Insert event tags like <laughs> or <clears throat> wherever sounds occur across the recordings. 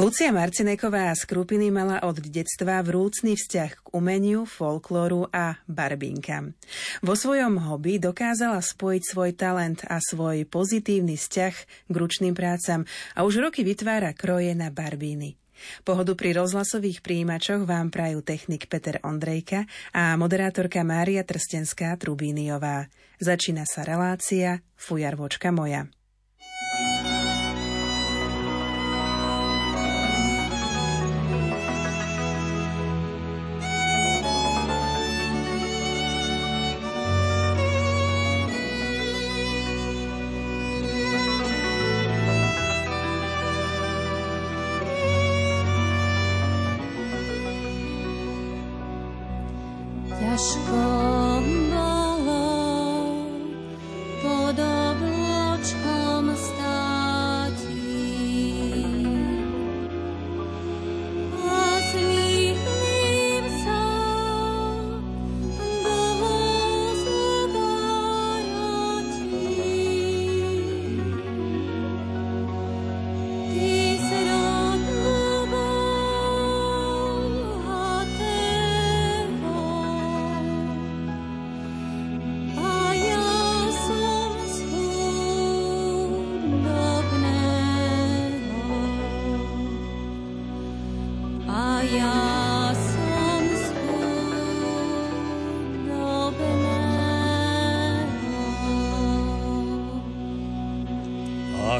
Lucia Marcineková z Krupiny mala od detstva vrúcný vzťah k umeniu, folklóru a barbinkám. Vo svojom hobby dokázala spojiť svoj talent a svoj pozitívny vzťah k ručným prácam a už roky vytvára kroje na barbíny. Pohodu pri rozhlasových príjimačoch vám prajú technik Peter Ondrejka a moderátorka Mária Trstenská Trubíniová. Začína sa relácia Fujarvočka moja.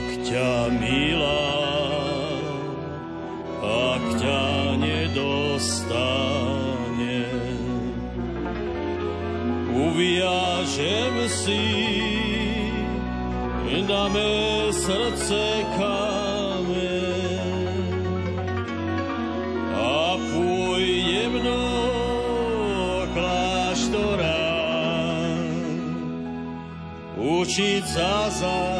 ak ťa milá, ak ťa nedostane. Uviažem si, dáme srdce kamen. učiť sa zás.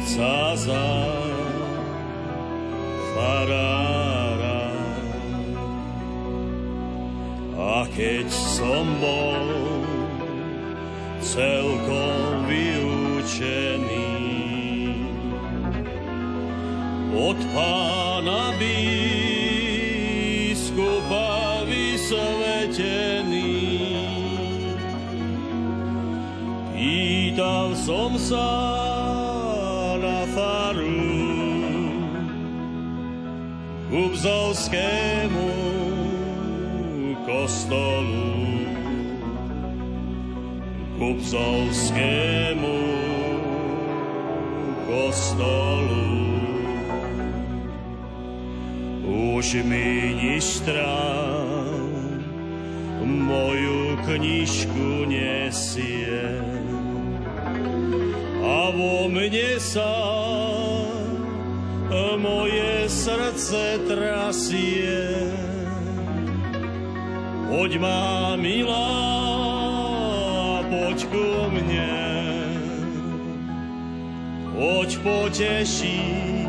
ulica za farára. A keď som bol celkom vyučený, od pána biskupa vysvetený, pýtal som sa, Kubzovskému kostolu. Kubzovskému kostolu. Už ministra moju knižku nesie trasie. Poď má milá, poď ku mne, poď potešiť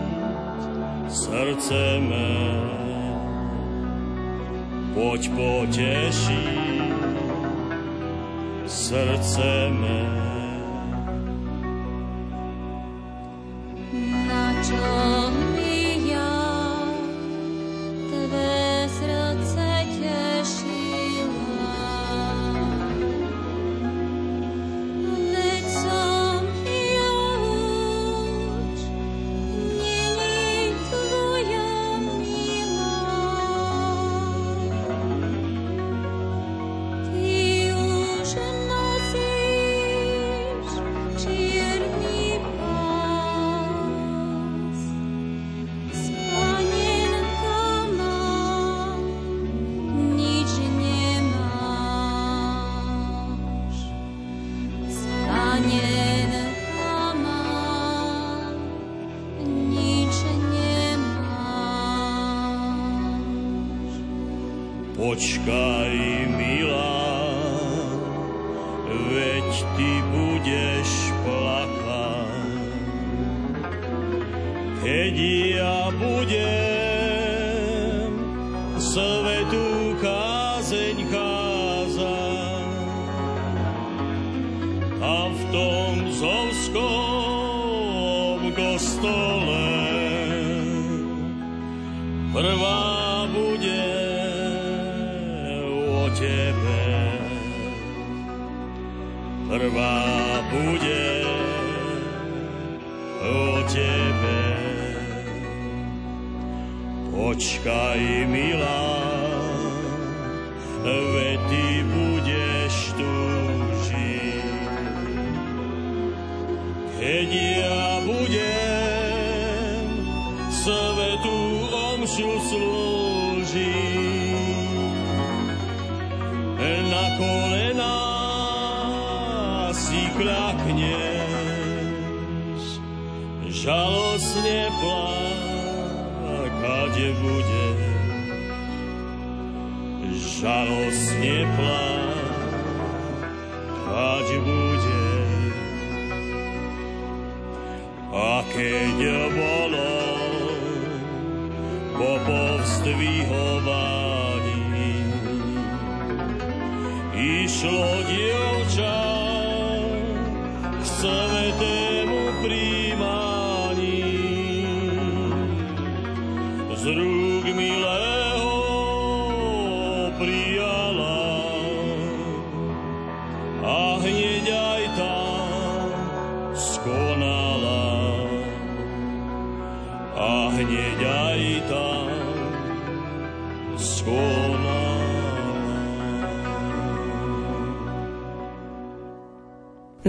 srdce mé. Poď potešiť srdce mé. Počkaj, milá, veď ty Počkaj, milá, veď ty budeš tu Keď ja budem svetu omšu slúžiť, de vie.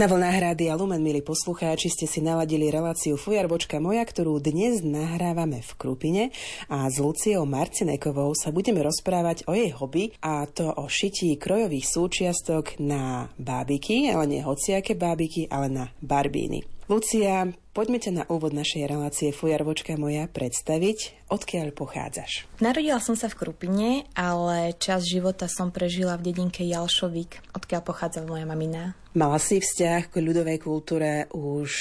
Na vlnách Rádia Lumen, milí poslucháči, ste si naladili reláciu Fujarbočka moja, ktorú dnes nahrávame v Krupine a s Luciou Marcinekovou sa budeme rozprávať o jej hobby a to o šití krojových súčiastok na bábiky, ale nie hociaké bábiky, ale na barbíny. Lucia, poďme ťa na úvod našej relácie Fujarvočka moja predstaviť. Odkiaľ pochádzaš? Narodila som sa v Krupine, ale čas života som prežila v dedinke Jalšovík, odkiaľ pochádza moja mamina. Mala si vzťah k ľudovej kultúre už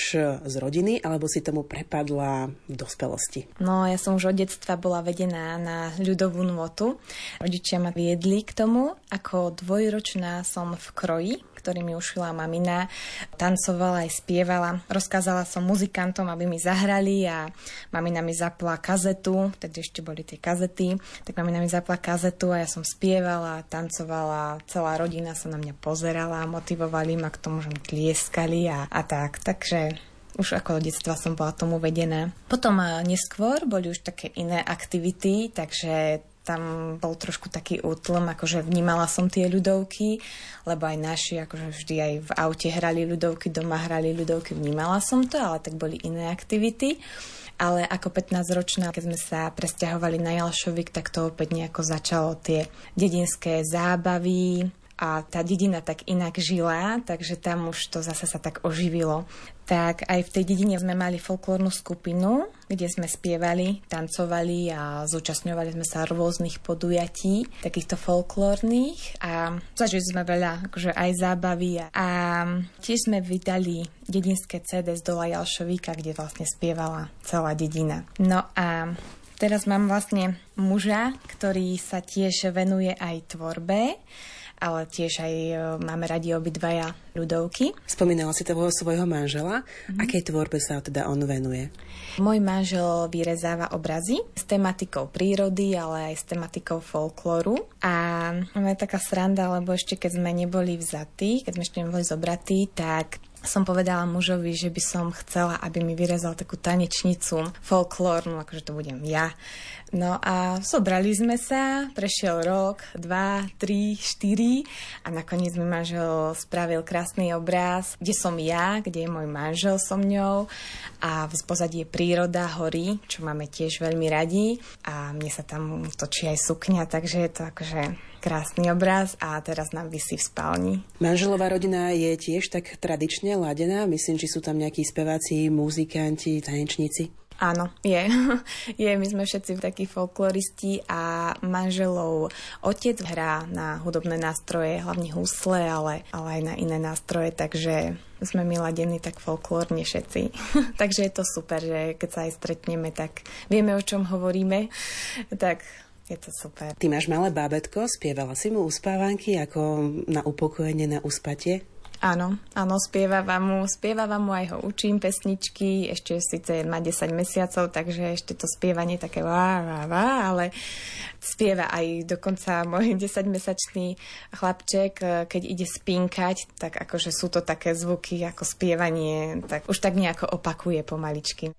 z rodiny, alebo si tomu prepadla v dospelosti? No, ja som už od detstva bola vedená na ľudovú nôtu. Rodičia ma viedli k tomu. Ako dvojročná som v kroji, ktorý mi ušila mamina. Tancovala aj spievala. Rozkázala som muzikantom, aby mi zahrali a mamina mi zapla kazetu, tedy ešte boli tie kazety, tak mamina mi zapla kazetu a ja som spievala, tancovala, celá rodina sa na mňa pozerala, motivovali ma k tomu, že mi tlieskali a, a tak. Takže už ako detstva som bola tomu vedená. Potom eh, neskôr boli už také iné aktivity, takže tam bol trošku taký útlm, akože vnímala som tie ľudovky, lebo aj naši akože vždy aj v aute hrali ľudovky, doma hrali ľudovky, vnímala som to, ale tak boli iné aktivity. Ale ako 15-ročná, keď sme sa presťahovali na Jalšovik, tak to opäť nejako začalo tie dedinské zábavy, a tá dedina tak inak žila, takže tam už to zase sa tak oživilo. Tak aj v tej dedine sme mali folklórnu skupinu, kde sme spievali, tancovali a zúčastňovali sme sa rôznych podujatí, takýchto folklórnych a zažili sme veľa akože aj zábavy a, tiež sme vydali dedinské CD z Dola Jalšovíka, kde vlastne spievala celá dedina. No a teraz mám vlastne muža, ktorý sa tiež venuje aj tvorbe ale tiež aj e, máme radi obidvaja ľudovky. Spomínala si toho svojho manžela. Mm-hmm. Akej tvorbe sa teda on venuje? Môj manžel vyrezáva obrazy s tematikou prírody, ale aj s tematikou folklóru. A máme taká sranda, lebo ešte keď sme neboli vzatí, keď sme ešte neboli zobratí, tak som povedala mužovi, že by som chcela, aby mi vyrezal takú tanečnicu folklórnu, akože to budem ja. No a zobrali sme sa, prešiel rok, dva, tri, štyri a nakoniec mi manžel spravil krásny obraz, kde som ja, kde je môj manžel so mňou a v pozadí je príroda, hory, čo máme tiež veľmi radi a mne sa tam točí aj sukňa, takže je to akože krásny obraz a teraz nám vysí v spálni. Manželová rodina je tiež tak tradične ladená? Myslím, či sú tam nejakí speváci, muzikanti, tanečníci? Áno, je. <laughs> je, my sme všetci takí folkloristi a manželov otec hrá na hudobné nástroje, hlavne husle, ale, ale aj na iné nástroje, takže sme my ladení tak folklórne všetci. <laughs> takže je to super, že keď sa aj stretneme, tak vieme, o čom hovoríme. tak je to super. Ty máš malé bábetko, spievala si mu uspávanky ako na upokojenie, na uspatie? Áno, áno, spievavam mu, spievavam mu aj ho učím pesničky, ešte síce má 10 mesiacov, takže ešte to spievanie také vá, vá, vá, ale spieva aj dokonca môj <laughs> 10-mesačný chlapček, e, keď ide spinkať, tak akože sú to také zvuky ako spievanie, tak už tak nejako opakuje pomaličky.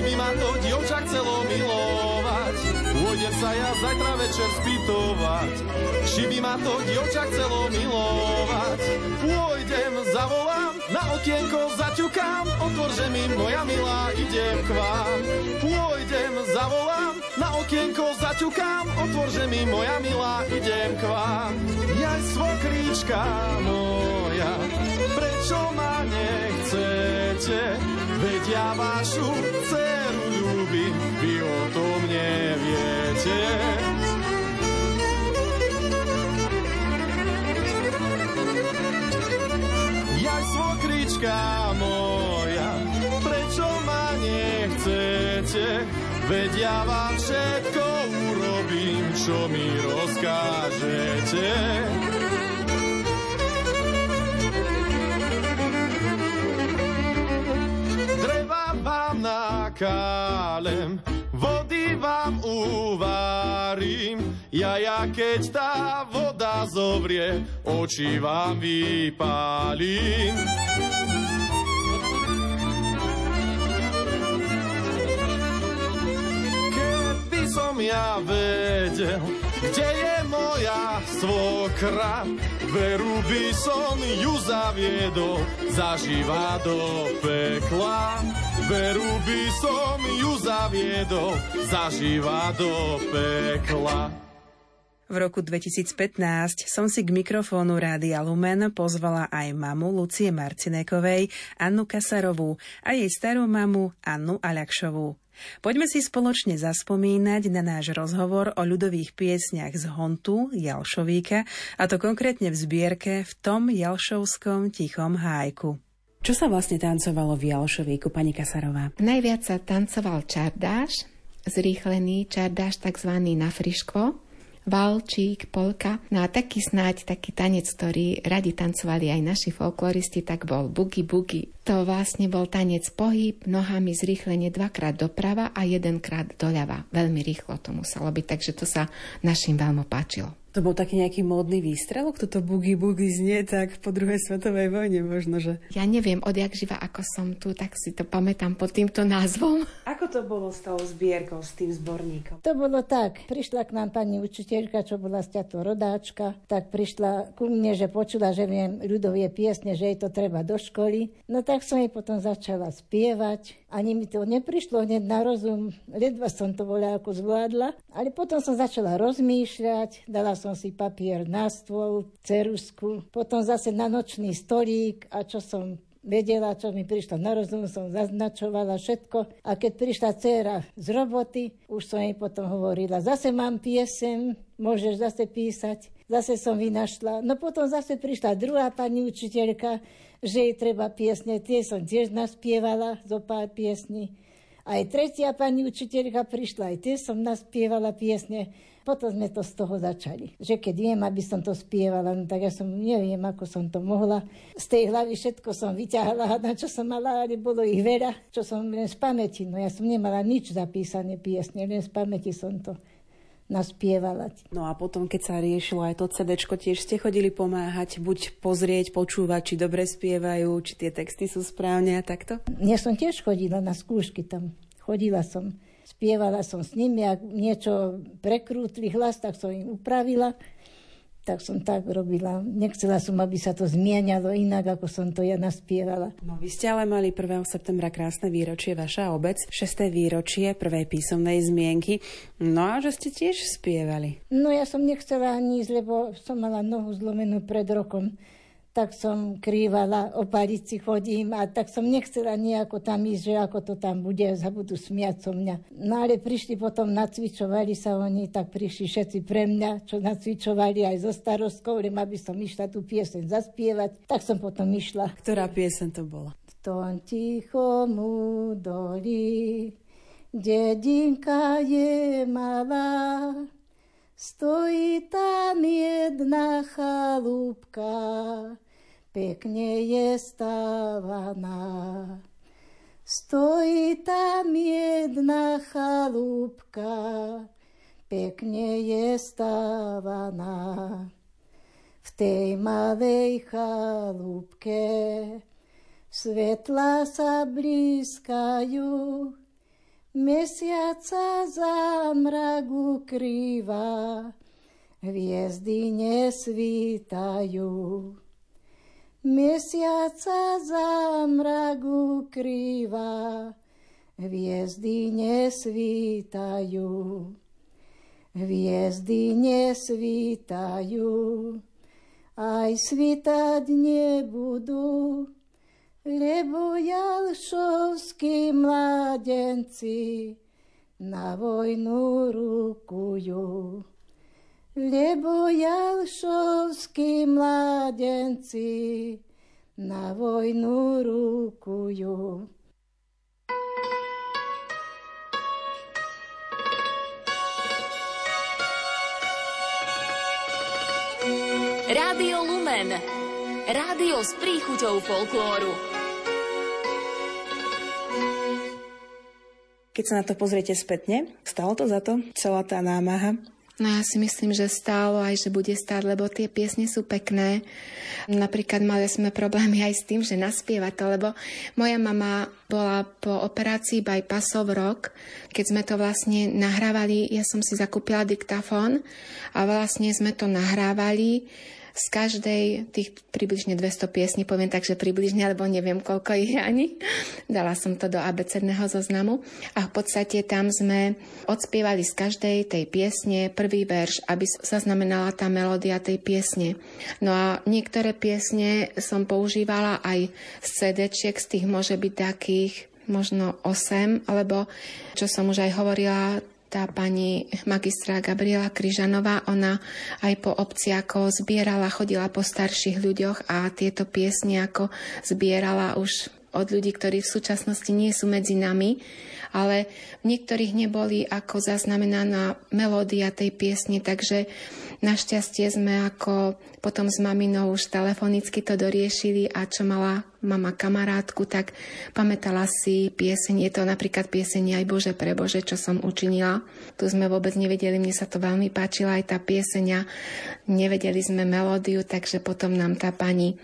By ma to dievča chcelo milovať. Pôjdem sa ja zajtra večer spýtovať, či by ma to dievča chcelo milovať. Pôjdem, zavolám, na okienko zaťukám, otvor, že mi moja milá, idem k vám. Pôjdem, zavolám, na okienko zaťukám, otvor, že mi moja milá, idem k vám. Jaj, svokríčka moja, prečo ma nechcete? Veď ja vašu dceru ľúbim, vy o tom neviete. Jaj, svokrička moja, prečo ma nechcete? Veď ja vám všetko urobím, čo mi rozkážete. Nakálem, vody vám uvarím. Ja, ja, keď tá voda zovrie, oči vám vypálim. Keby som ja vedel, kde je moja svokra, veru by som ju zaviedol zažíva do pekla. Veru by som ju zaviedol, zažíva do pekla. V roku 2015 som si k mikrofónu Rádia Lumen pozvala aj mamu Lucie Marcinekovej, Annu Kasarovú a jej starú mamu Annu Aľakšovú. Poďme si spoločne zaspomínať na náš rozhovor o ľudových piesniach z Hontu Jalšovíka, a to konkrétne v zbierke v tom Jalšovskom tichom hájku. Čo sa vlastne tancovalo v Jalšovíku, pani Kasarová? Najviac sa tancoval čardáš, zrýchlený čardáš tzv. na friškvo, valčík, polka. No a taký snáď taký tanec, ktorý radi tancovali aj naši folkloristi, tak bol bugi bugi. To vlastne bol tanec pohyb, nohami zrýchlenie dvakrát doprava a jedenkrát doľava. Veľmi rýchlo to muselo byť, takže to sa našim veľmi páčilo. To bol taký nejaký módny výstrelok, toto bugy bugy znie tak po druhej svetovej vojne možno, že... Ja neviem, odjak živa, ako som tu, tak si to pamätám pod týmto názvom. <laughs> Ako to bolo s tou zbierkou, s tým zborníkom? To bolo tak, prišla k nám pani učiteľka, čo bola stiato rodáčka, tak prišla ku mne, že počula, že viem ľudovie piesne, že jej to treba do školy. No tak som jej potom začala spievať. Ani mi to neprišlo hneď na rozum, ledva som to bola ako zvládla, ale potom som začala rozmýšľať, dala som si papier na stôl, cerusku, potom zase na nočný stolík a čo som vedela, čo mi prišlo na rozum, som zaznačovala všetko. A keď prišla dcera z roboty, už som jej potom hovorila, zase mám piesem, môžeš zase písať. Zase som vynašla. No potom zase prišla druhá pani učiteľka, že jej treba piesne. Tie som tiež naspievala zo pár piesní. Aj tretia pani učiteľka prišla, aj tie som naspievala piesne. Potom sme to z toho začali. Že keď viem, aby som to spievala, no tak ja som neviem, ako som to mohla. Z tej hlavy všetko som vyťahala, <laughs> na čo som mala, ale bolo ich veľa, čo som len z pamäti. No ja som nemala nič zapísané piesne, len z pamäti som to naspievala. No a potom, keď sa riešilo aj to CD, tiež ste chodili pomáhať, buď pozrieť, počúvať, či dobre spievajú, či tie texty sú správne a takto? Ja som tiež chodila na skúšky tam. Chodila som spievala som s nimi, ak niečo prekrútli hlas, tak som im upravila tak som tak robila. Nechcela som, aby sa to zmienialo inak, ako som to ja naspievala. No vy ste ale mali 1. septembra krásne výročie, vaša obec, 6. výročie prvej písomnej zmienky. No a že ste tiež spievali. No ja som nechcela ani ísť, lebo som mala nohu zlomenú pred rokom tak som krývala, o palici chodím a tak som nechcela nejako tam ísť, že ako to tam bude, sa budú smiať so mňa. No ale prišli potom, nacvičovali sa oni, tak prišli všetci pre mňa, čo nacvičovali aj so starostkou, len aby som išla tú pieseň zaspievať, tak som potom išla. Ktorá pieseň to bola? V tom tichomu doli dedinka je malá, Stojí tam jedna chalúbka, pekne je stávaná. Stojí tam jedna chalúbka, pekne je stávaná. V tej malej chalúbke svetla sa blízkajú, Mesiaca za mrak ukrýva, hviezdy nesvítajú. Mesiaca za mrak ukrýva, hviezdy nesvítajú. Hviezdy nesvítajú, aj svítať nebudú, lebo jalšovskí mladenci na vojnu rukujú. Lebo jalšovskí mladenci na vojnu rukujú. Rádio Lumen. Rádio s príchuťou folklóru. Keď sa na to pozriete spätne, stalo to za to, celá tá námaha? No ja si myslím, že stálo aj, že bude stáť, lebo tie piesne sú pekné. Napríklad mali sme problémy aj s tým, že naspieva to, lebo moja mama bola po operácii bypassov rok, keď sme to vlastne nahrávali, ja som si zakúpila diktafón a vlastne sme to nahrávali z každej tých približne 200 piesní, poviem tak, že približne, alebo neviem koľko ich ani. Dala som to do abecedného zoznamu a v podstate tam sme odspievali z každej tej piesne prvý verš, aby zaznamenala tá melódia tej piesne. No a niektoré piesne som používala aj z cd z tých môže byť takých možno 8, alebo čo som už aj hovorila, tá pani magistra Gabriela Kryžanová, ona aj po obci ako zbierala, chodila po starších ľuďoch a tieto piesne ako zbierala už od ľudí, ktorí v súčasnosti nie sú medzi nami, ale v niektorých neboli ako zaznamenaná melódia tej piesne, takže Našťastie sme ako potom s maminou už telefonicky to doriešili a čo mala mama kamarátku, tak pamätala si pieseň. Je to napríklad pieseň aj Bože pre Bože, čo som učinila. Tu sme vôbec nevedeli, mne sa to veľmi páčila aj tá pieseň nevedeli sme melódiu, takže potom nám tá pani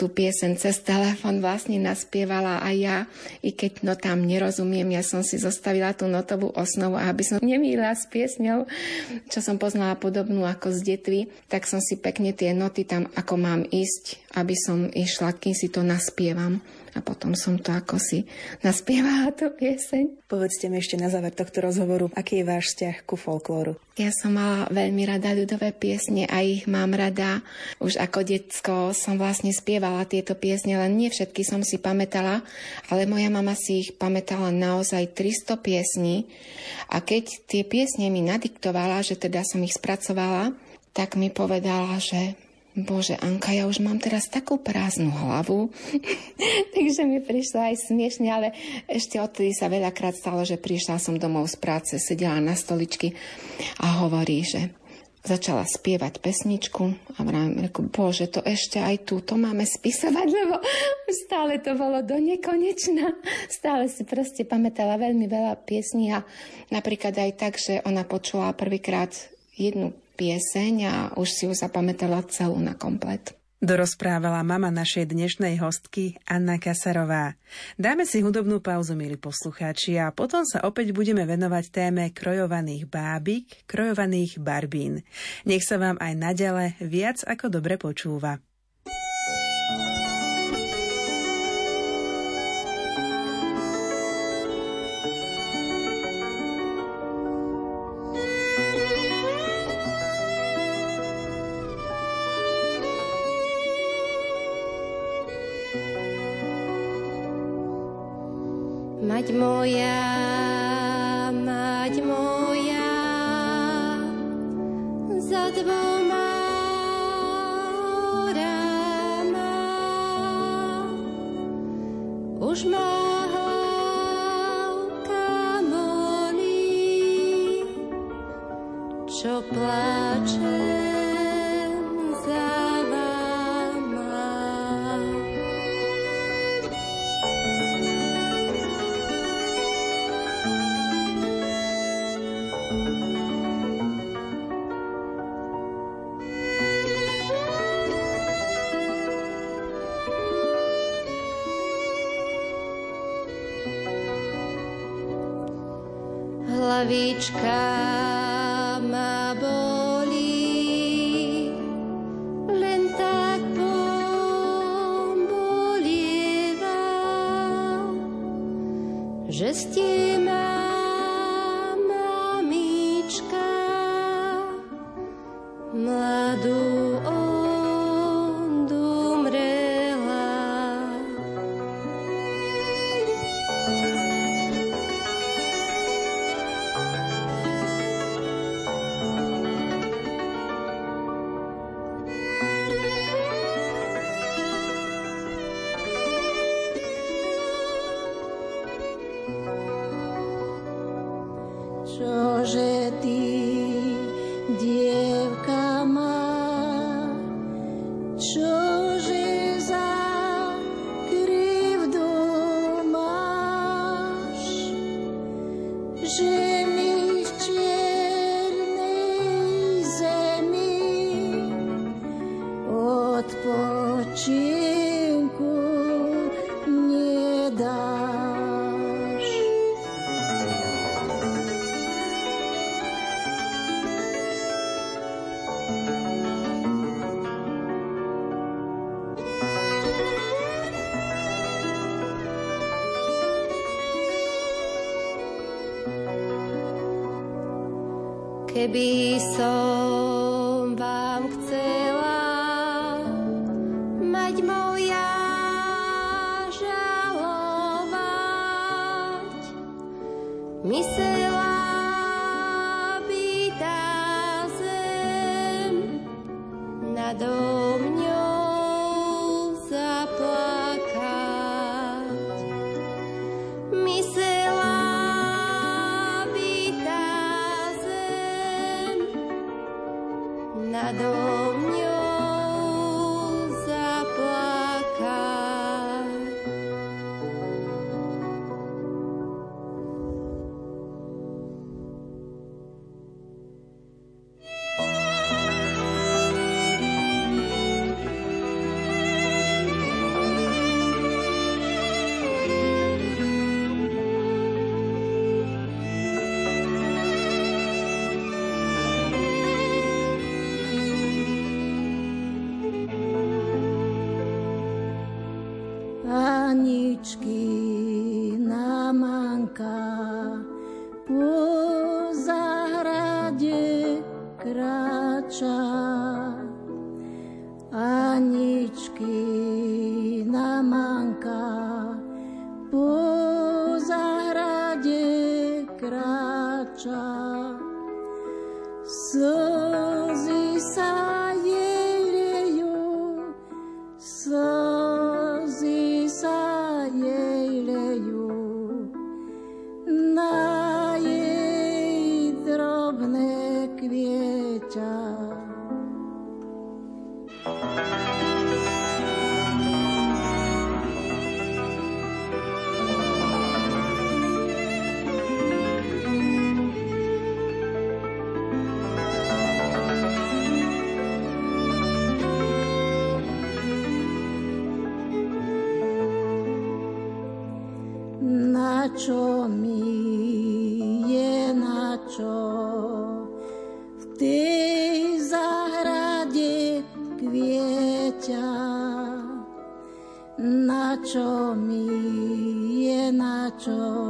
tú piesen cez telefon vlastne naspievala aj ja, i keď no tam nerozumiem, ja som si zostavila tú notovú osnovu aby som nemýla s piesňou, čo som poznala podobnú ako z detvy, tak som si pekne tie noty tam, ako mám ísť, aby som išla, kým si to naspievam a potom som to ako si naspievala tú pieseň. Povedzte mi ešte na záver tohto rozhovoru, aký je váš vzťah ku folklóru? Ja som mala veľmi rada ľudové piesne a ich mám rada. Už ako detsko som vlastne spievala tieto piesne, len nie všetky som si pamätala, ale moja mama si ich pamätala naozaj 300 piesní a keď tie piesne mi nadiktovala, že teda som ich spracovala, tak mi povedala, že Bože, Anka, ja už mám teraz takú prázdnu hlavu, <laughs> takže mi prišlo aj smiešne, ale ešte odtedy sa veľakrát stalo, že prišla som domov z práce, sedela na stoličky a hovorí, že začala spievať pesničku a vravím, bože, to ešte aj tu, to máme spisovať, <laughs> lebo stále to bolo do nekonečna. Stále si proste pamätala veľmi veľa piesní a napríklad aj tak, že ona počula prvýkrát jednu pieseň a už si ju zapamätala celú na komplet. Dorozprávala mama našej dnešnej hostky Anna Kasarová. Dáme si hudobnú pauzu, milí poslucháči, a potom sa opäť budeme venovať téme krojovaných bábik, krojovaných barbín. Nech sa vám aj naďale viac ako dobre počúva. Moja, mať moja, za dvoma rama. Už má molí, čo plače. Hlavička ma bolí, len tak pombolieva, že ste ma Keby som kráča. Slnko na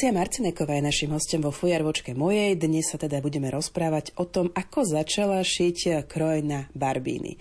Lucia Marcineková je našim hostom vo Fujarvočke mojej. Dnes sa teda budeme rozprávať o tom, ako začala šiť kroj na barbíny.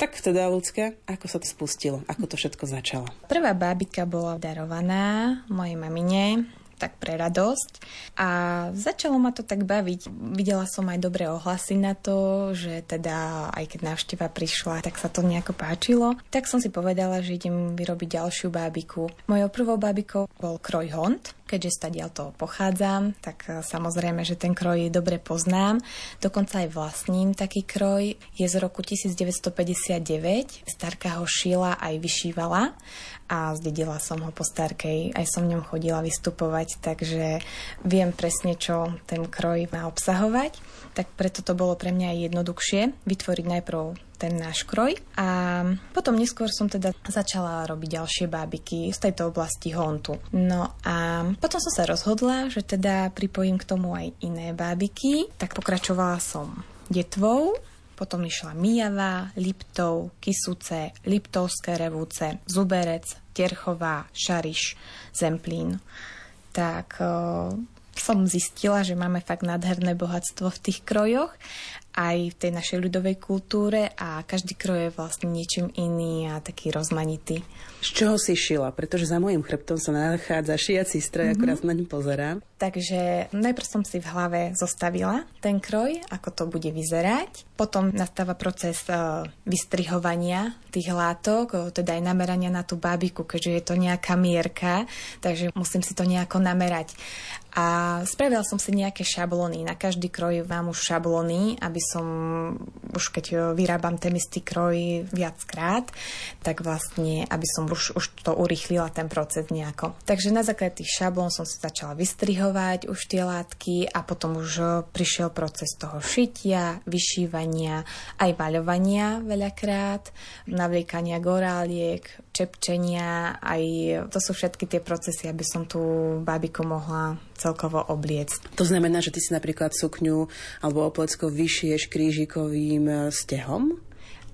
Tak teda, Lucka, ako sa to spustilo? Ako to všetko začalo? Prvá bábika bola darovaná mojej mamine, tak pre radosť. A začalo ma to tak baviť. Videla som aj dobré ohlasy na to, že teda aj keď návšteva prišla, tak sa to nejako páčilo. Tak som si povedala, že idem vyrobiť ďalšiu bábiku. Mojou prvou bábikou bol kroj Hond, keďže stadiaľ to pochádzam, tak e, samozrejme, že ten kroj dobre poznám. Dokonca aj vlastním taký kroj. Je z roku 1959. Starka ho šila aj vyšívala a zdedila som ho po starkej. Aj som ňom chodila vystupovať, takže viem presne, čo ten kroj má obsahovať. Tak preto to bolo pre mňa aj jednoduchšie vytvoriť najprv ten náš kroj. A potom neskôr som teda začala robiť ďalšie bábiky z tejto oblasti hontu. No a potom som sa rozhodla, že teda pripojím k tomu aj iné bábiky. Tak pokračovala som detvou, potom išla Mijava, Liptov, Kisuce, Liptovské revúce, Zuberec, Terchová, Šariš, Zemplín. Tak o, som zistila, že máme fakt nádherné bohatstvo v tých krojoch aj v tej našej ľudovej kultúre a každý kroj je vlastne niečím iný a taký rozmanitý. Z čoho si šila? Pretože za môjim chrbtom sa nachádza šiací stroj, mm-hmm. akorát na ňu pozerám. Takže najprv som si v hlave zostavila ten kroj, ako to bude vyzerať. Potom nastáva proces uh, vystrihovania tých látok, uh, teda aj namerania na tú bábiku, keďže je to nejaká mierka, takže musím si to nejako namerať. A spravila som si nejaké šablóny. Na každý kroj mám už šablóny, aby som už keď vyrábam ten istý kroj viackrát, tak vlastne, aby som už, už to urýchlila ten proces nejako. Takže na základe tých šablón som si začala vystrihovať už tie látky a potom už prišiel proces toho šitia, vyšívania, aj maľovania veľakrát, navliekania goráliek, čepčenia, aj to sú všetky tie procesy, aby som tú bábiku mohla celkovo obliecť. To znamená, že ty si napríklad sukňu alebo oplecko vyšieš krížikovým e, stehom?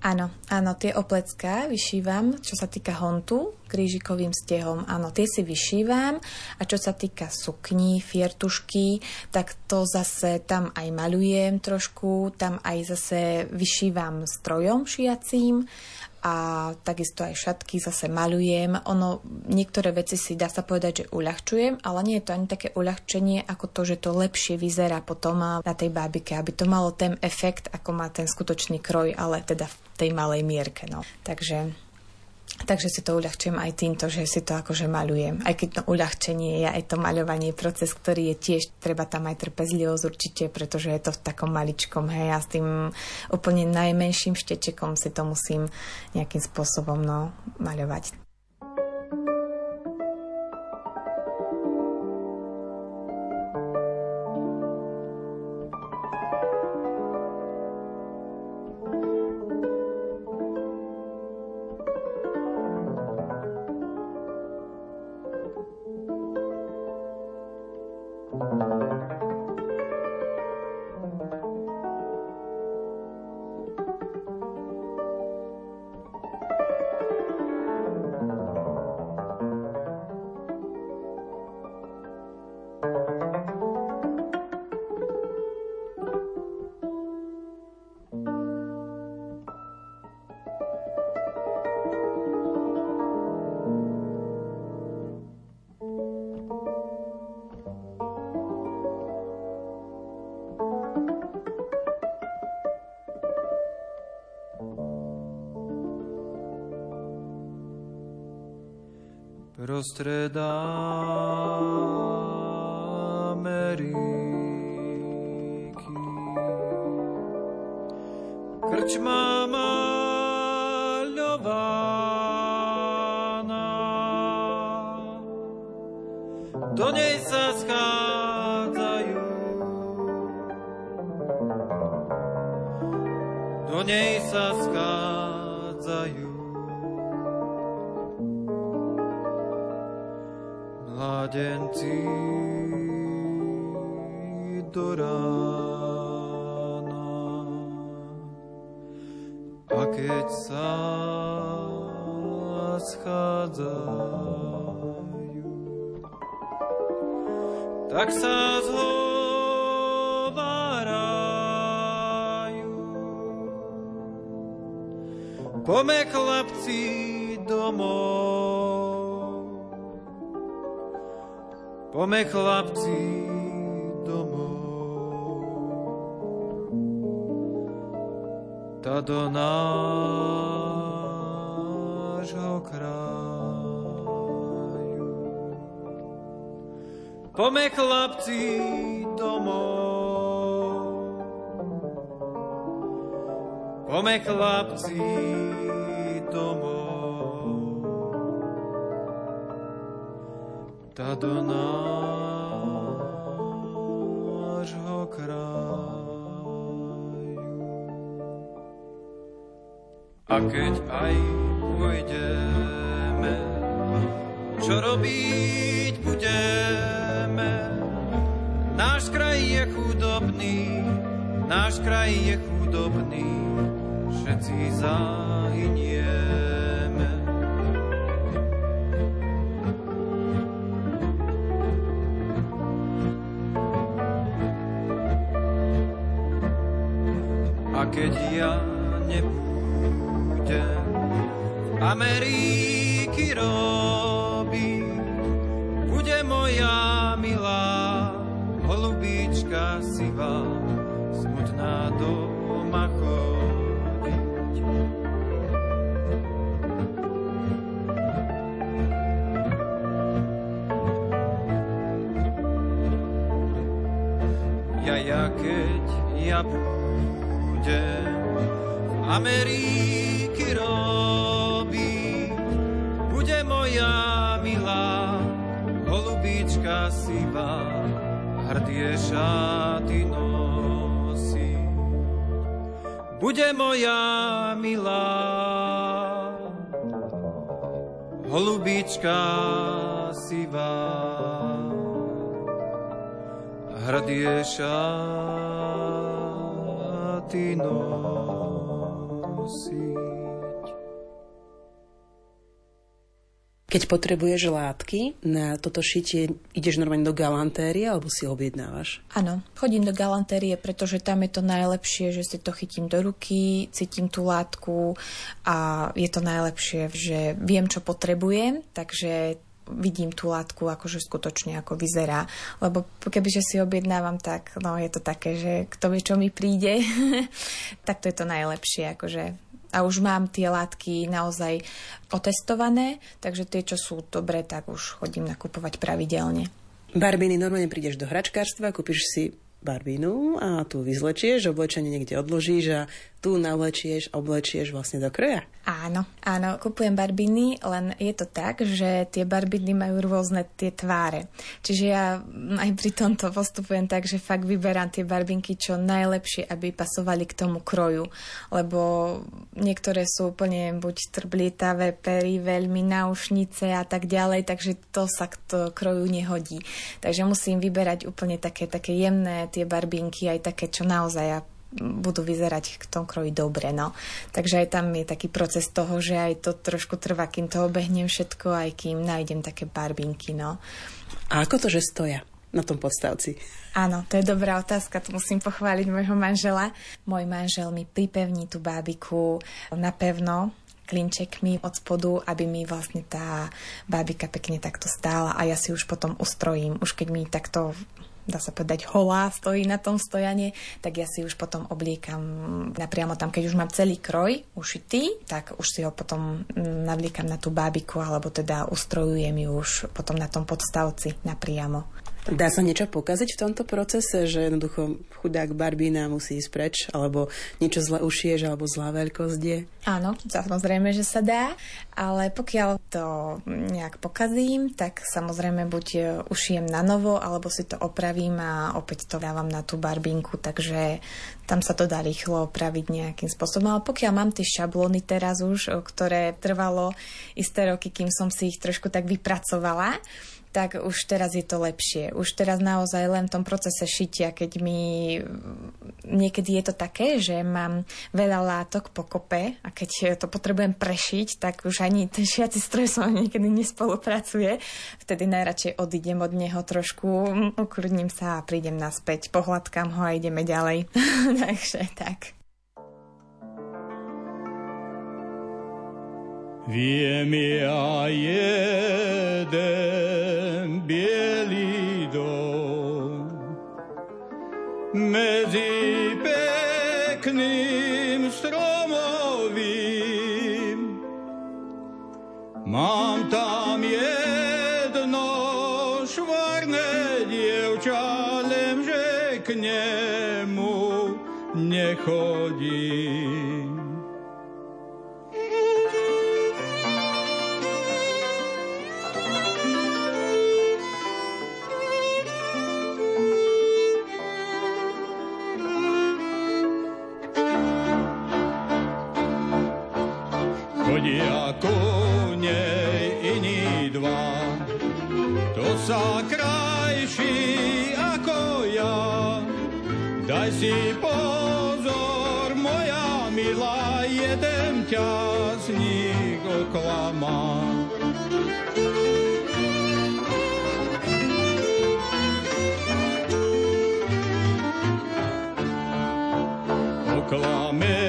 Áno, áno, tie oplecká vyšívam, čo sa týka hontu, krížikovým stehom. Áno, tie si vyšívam a čo sa týka sukní, fiertušky, tak to zase tam aj malujem trošku, tam aj zase vyšívam strojom šiacím a takisto aj šatky zase malujem. Ono, niektoré veci si dá sa povedať, že uľahčujem, ale nie je to ani také uľahčenie, ako to, že to lepšie vyzerá potom na tej bábike, aby to malo ten efekt, ako má ten skutočný kroj, ale teda v tej malej mierke. No. Takže Takže si to uľahčujem aj týmto, že si to akože malujem. Aj keď to uľahčenie je aj to maľovanie proces, ktorý je tiež, treba tam aj trpezlivosť určite, pretože je to v takom maličkom, hej, a s tým úplne najmenším štečekom si to musím nejakým spôsobom no, maľovať. Prostred Ameriky. Krčma do rána. A keď sa schádzajú, tak sa zhovárajú. Pome chlapci domov, Pome chlapci do nášho kraju. Pome chlapci domov. Pome chlapci domov. ta do nášho A keď aj holubíčka sivá, hrdie šaty nosí. Bude moja milá holubíčka sivá, hrdie šaty nosiť. Keď potrebuješ látky na toto šitie, ideš normálne do galantérie alebo si objednávaš? Áno, chodím do galantérie, pretože tam je to najlepšie, že si to chytím do ruky, cítim tú látku a je to najlepšie, že viem, čo potrebujem, takže vidím tú látku, akože skutočne ako vyzerá. Lebo kebyže si objednávam, tak no, je to také, že kto vie, čo mi príde, <laughs> tak to je to najlepšie. Akože a už mám tie látky naozaj otestované, takže tie, čo sú dobré, tak už chodím nakupovať pravidelne. Barbiny, normálne prídeš do hračkárstva, kúpiš si barbínu a tu vyzlečieš, oblečenie niekde odložíš a tu navlečieš, oblečieš vlastne do kroja. Áno, áno, kupujem barbiny, len je to tak, že tie barbiny majú rôzne tie tváre. Čiže ja aj pri tomto postupujem tak, že fakt vyberám tie barbinky čo najlepšie, aby pasovali k tomu kroju. Lebo niektoré sú úplne buď trblietavé pery, veľmi náušnice a tak ďalej, takže to sa k to kroju nehodí. Takže musím vyberať úplne také, také jemné tie barbinky, aj také, čo naozaj budú vyzerať v tom kroji dobre. No. Takže aj tam je taký proces toho, že aj to trošku trvá, kým to obehnem všetko, aj kým nájdem také barbinky. No. A ako to, že stoja na tom podstavci? Áno, to je dobrá otázka, to musím pochváliť môjho manžela. Môj manžel mi pripevní tú bábiku napevno, klinčekmi od spodu, aby mi vlastne tá bábika pekne takto stála a ja si už potom ustrojím. Už keď mi takto dá sa povedať, holá stojí na tom stojane, tak ja si už potom obliekam napriamo tam, keď už mám celý kroj ušitý, tak už si ho potom navliekam na tú bábiku, alebo teda ustrojujem ju už potom na tom podstavci napriamo. Dá sa niečo pokaziť v tomto procese, že jednoducho chudák Barbína musí ísť preč, alebo niečo zle ušieš, alebo zlá veľkosť je? Áno, samozrejme, že sa dá, ale pokiaľ to nejak pokazím, tak samozrejme buď ušijem na novo, alebo si to opravím a opäť to dávam na tú Barbinku, takže tam sa to dá rýchlo opraviť nejakým spôsobom. Ale pokiaľ mám tie šablóny teraz už, ktoré trvalo isté roky, kým som si ich trošku tak vypracovala, tak už teraz je to lepšie. Už teraz naozaj len v tom procese šitia, keď mi niekedy je to také, že mám veľa látok po kope a keď to potrebujem prešiť, tak už ani ten šiaci stroj som niekedy nespolupracuje. Vtedy najradšej odídem od neho trošku, ukludním sa a prídem naspäť, pohľadkám ho a ideme ďalej. <laughs> Takže tak. Viem ja jeden bielý dom medzi pekným stromovým. Mám tam jedno švarné dievča, že k nemu nechodím. kilometers.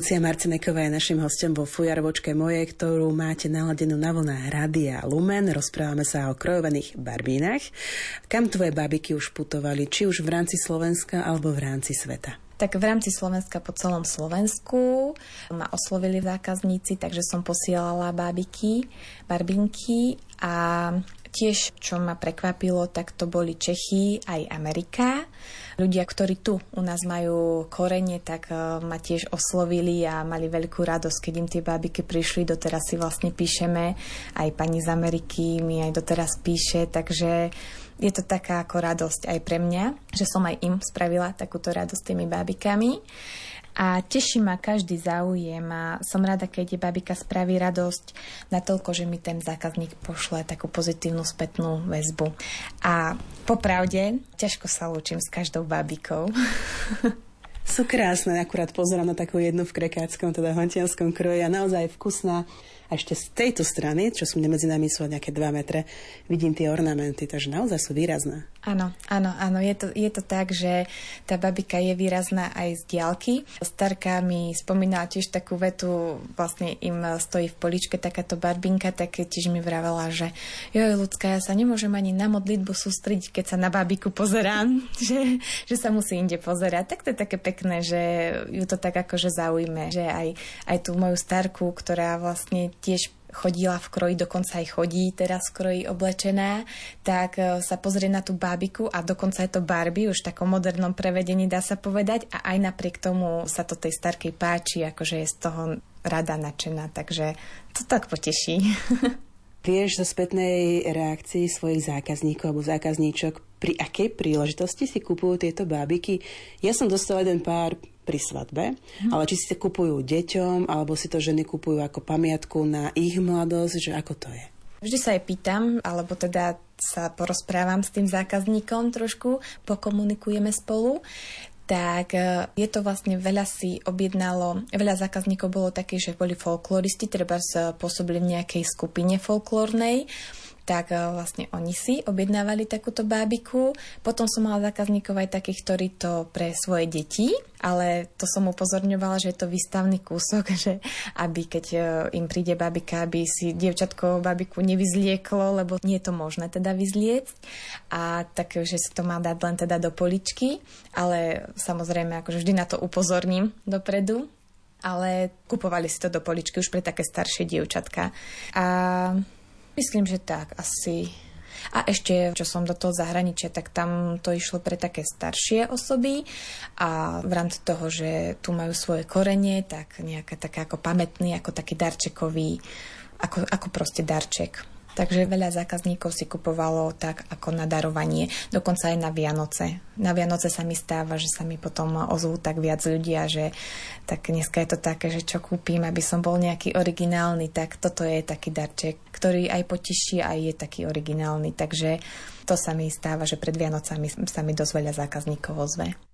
Lucia Marcineková je našim hostom vo fujarvočke moje, ktorú máte naladenú na vlnách Rádia Lumen. Rozprávame sa o krojovaných barbínach. Kam tvoje babiky už putovali, či už v rámci Slovenska alebo v rámci sveta? Tak v rámci Slovenska po celom Slovensku ma oslovili zákazníci, takže som posielala bábiky, barbinky a tiež, čo ma prekvapilo, tak to boli Čechy aj Amerika. Ľudia, ktorí tu u nás majú korene, tak eh, ma tiež oslovili a mali veľkú radosť, keď im tie bábiky prišli. Doteraz si vlastne píšeme, aj pani z Ameriky mi aj doteraz píše, takže je to taká ako radosť aj pre mňa, že som aj im spravila takúto radosť tými bábikami. A teší ma každý záujem a som rada, keď je babika spraví radosť natoľko, že mi ten zákazník pošle takú pozitívnu spätnú väzbu. A popravde, ťažko sa lúčim s každou babikou. Sú krásne, akurát pozerám na takú jednu v krekáckom, teda hontianskom kroji a naozaj vkusná. A ešte z tejto strany, čo sú medzi nami sú nejaké 2 metre, vidím tie ornamenty, takže naozaj sú výrazné. Áno, áno, áno. Je to, je to tak, že tá babika je výrazná aj z diálky. Starka mi spomínala tiež takú vetu, vlastne im stojí v poličke takáto barbinka, tak tiež mi vravela, že joj, ľudská, ja sa nemôžem ani na modlitbu sústrediť, keď sa na babiku pozerám, <laughs> že, že sa musí inde pozerať. Tak to je také pekné, že ju to tak akože zaujme, že aj, aj tú moju starku, ktorá vlastne tiež chodila v kroji, dokonca aj chodí teraz v kroji oblečená, tak e, sa pozrie na tú bábiku a dokonca je to Barbie, už v takom modernom prevedení dá sa povedať a aj napriek tomu sa to tej starkej páči, akože je z toho rada nadšená, takže to tak poteší. <laughs> Vieš zo spätnej reakcii svojich zákazníkov alebo zákazníčok, pri akej príležitosti si kupujú tieto bábiky? Ja som dostala jeden pár pri svadbe, hm. ale či si to kupujú deťom, alebo si to ženy kupujú ako pamiatku na ich mladosť, že ako to je? Vždy sa aj pýtam, alebo teda sa porozprávam s tým zákazníkom trošku, pokomunikujeme spolu tak e, je to vlastne veľa si objednalo, veľa zákazníkov bolo takých, že boli folkloristi, treba pôsobili v nejakej skupine folklórnej tak e, vlastne oni si objednávali takúto bábiku. Potom som mala zákazníkov aj takých, ktorí to pre svoje deti, ale to som upozorňovala, že je to výstavný kúsok, <laughs> že aby keď e, im príde babika, aby si dievčatko babiku nevyzlieklo, lebo nie je to možné teda vyzliecť. A tak, že si to má dať len teda do poličky, ale samozrejme akože vždy na to upozorním dopredu, ale kupovali si to do poličky už pre také staršie dievčatka. A Myslím, že tak asi. A ešte, čo som do toho zahraničia, tak tam to išlo pre také staršie osoby a v rámci toho, že tu majú svoje korenie, tak nejaké také ako pamätný, ako taký darčekový, ako, ako proste darček. Takže veľa zákazníkov si kupovalo tak ako na darovanie, dokonca aj na Vianoce. Na Vianoce sa mi stáva, že sa mi potom ozvú tak viac ľudia, že tak dneska je to také, že čo kúpim, aby som bol nejaký originálny, tak toto je taký darček, ktorý aj poteší, aj je taký originálny. Takže to sa mi stáva, že pred Vianocami sa mi dosť veľa zákazníkov ozve.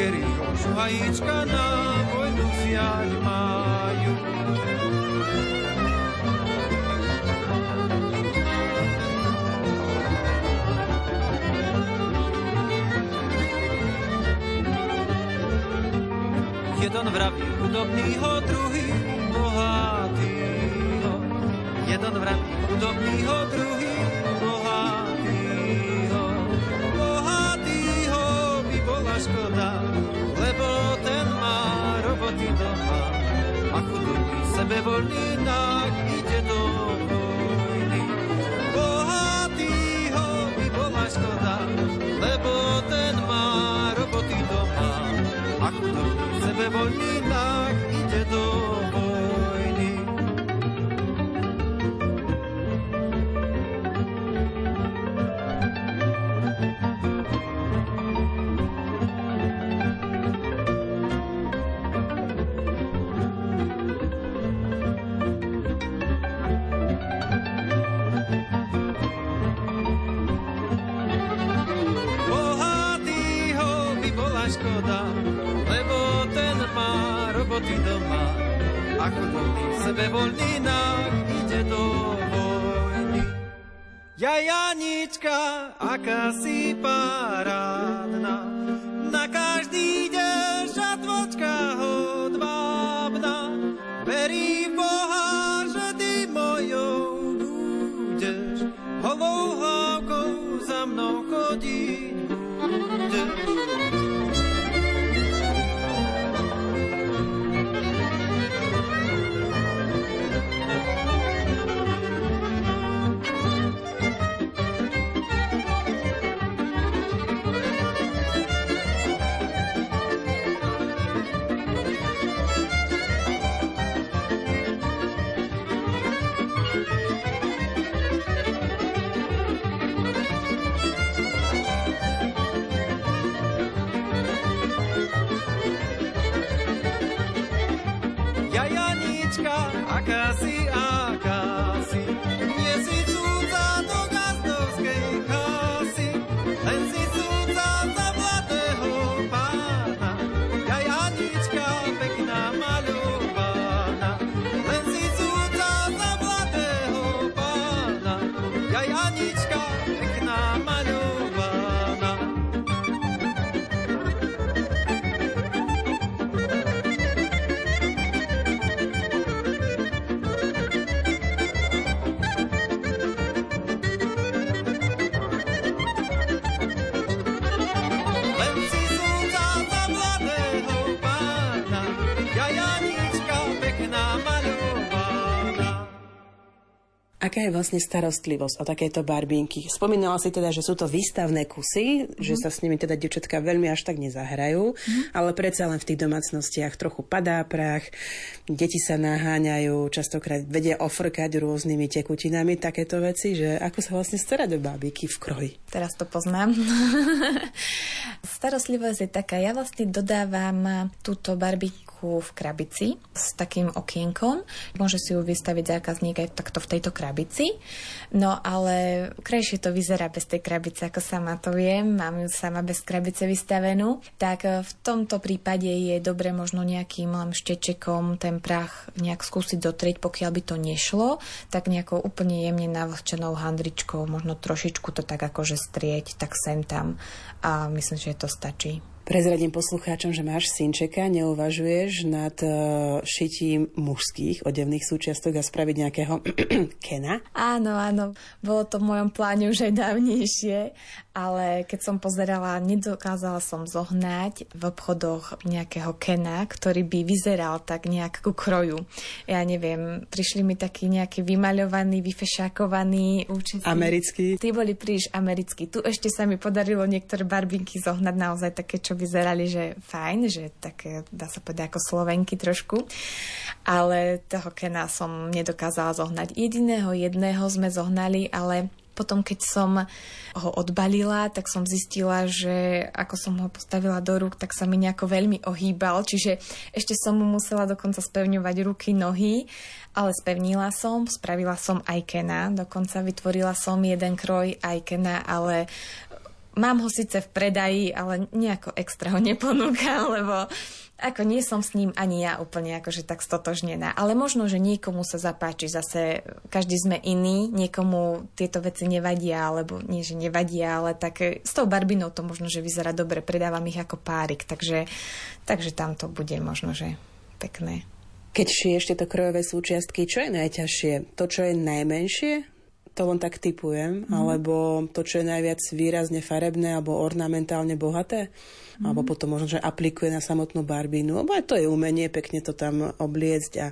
ke rýchlo hajíčka na vojnu vziať majú. Jeden vraví chudobnýho, druhý bohatýho. Jeden vraví chudobnýho, druhý nak ide do vojny. Bohatýho by bola škoda, lebo ten má roboty doma. A chudobný sebevoľný nak Janička, aká si pescar. Aká je vlastne starostlivosť o takéto barbínky? Spomínala si teda, že sú to výstavné kusy, mm. že sa s nimi teda dievčatka veľmi až tak nezahrajú, mm. ale predsa len v tých domácnostiach trochu padá prach, deti sa naháňajú, častokrát vedia ofrkať rôznymi tekutinami takéto veci, že ako sa vlastne stará do bábiky v kroji? Teraz to poznám. <laughs> Starostlivosť je taká, ja vlastne dodávam túto barbiku v krabici s takým okienkom. Môže si ju vystaviť zákazník aj takto v tejto krabici. No ale krajšie to vyzerá bez tej krabice, ako sama to viem. Mám ju sama bez krabice vystavenú. Tak e, v tomto prípade je dobre možno nejakým len štečekom ten prach nejak skúsiť dotrieť, pokiaľ by to nešlo, tak nejakou úplne jemne navlhčenou handričkou, možno trošičku to tak akože strieť, tak sem tam. A myslím, že to stačí. Prezradím poslucháčom, že máš synčeka, neuvažuješ nad uh, šitím mužských odevných súčiastok a spraviť nejakého <clears throat> kena? Áno, áno, bolo to v mojom pláne už aj dávnejšie, ale keď som pozerala, nedokázala som zohnať v obchodoch nejakého kena, ktorý by vyzeral tak nejak ku kroju. Ja neviem, prišli mi takí nejaký vymaľovaný, vyfešákovaný účesy. Americký? Tí boli príliš americkí. Tu ešte sa mi podarilo niektoré barbinky zohnať naozaj také, čo vyzerali, že fajn, že také, dá sa povedať, ako slovenky trošku. Ale toho kena som nedokázala zohnať. Jediného jedného sme zohnali, ale potom, keď som ho odbalila, tak som zistila, že ako som ho postavila do rúk, tak sa mi nejako veľmi ohýbal, čiže ešte som mu musela dokonca spevňovať ruky, nohy, ale spevnila som, spravila som aj kena, dokonca vytvorila som jeden kroj aj kena, ale Mám ho síce v predaji, ale nejako extra ho neponúka, <laughs> lebo ako nie som s ním ani ja úplne akože tak stotožnená. Ale možno, že niekomu sa zapáči. Zase každý sme iný, niekomu tieto veci nevadia, alebo nie, že nevadia, ale tak e, s tou barbinou to možno, že vyzerá dobre. Predávam ich ako párik, takže, takže tam to bude možno, že pekné. Keď šiješ tieto krojové súčiastky, čo je najťažšie? To, čo je najmenšie? To len tak typujem. Mm. Alebo to, čo je najviac výrazne farebné alebo ornamentálne bohaté? mm. alebo potom možno, že aplikuje na samotnú barbínu, lebo aj to je umenie, pekne to tam obliecť a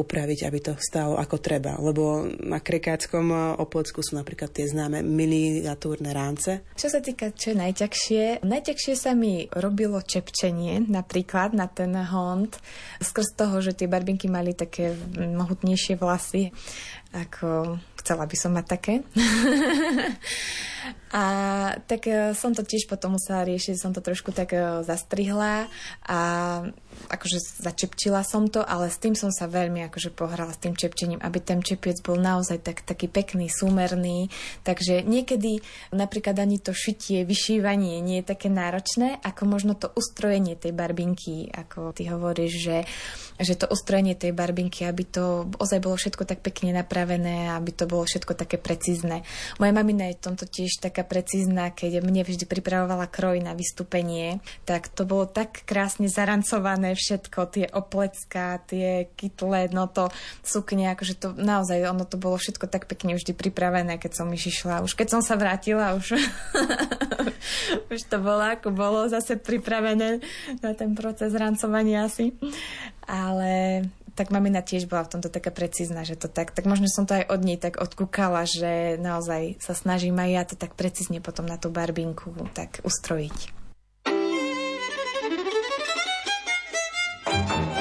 upraviť, aby to stalo ako treba. Lebo na krekáckom oplecku sú napríklad tie známe miniatúrne rámce. Čo sa týka čo je najťažšie, najťažšie sa mi robilo čepčenie napríklad na ten hond, skrz toho, že tie barbinky mali také mohutnejšie vlasy ako chcela by som mať také. <laughs> a tak e, som to tiež potom musela riešiť, som to trošku tak e, zastrihla a akože začepčila som to, ale s tým som sa veľmi akože pohrala s tým čepčením, aby ten čepiec bol naozaj tak, taký pekný, súmerný. Takže niekedy napríklad ani to šitie, vyšívanie nie je také náročné, ako možno to ustrojenie tej barbinky, ako ty hovoríš, že, že to ustrojenie tej barbinky, aby to ozaj bolo všetko tak pekne napravené, aby to bolo všetko také precízne. Moja mamina je v tomto tiež taká precízna, keď mne vždy pripravovala kroj na vystúpenie, tak to bolo tak krásne zarancované všetko, tie oplecká, tie kytle, no to sukne, akože to naozaj, ono to bolo všetko tak pekne vždy pripravené, keď som išla. Už keď som sa vrátila, už, <laughs> už to bolo ako bolo zase pripravené na ten proces rancovania asi. Ale tak mamina tiež bola v tomto taká precízna, že to tak, tak možno som to aj od nej tak odkúkala, že naozaj sa snažím aj ja to tak precízne potom na tú barbinku tak ustrojiť. Música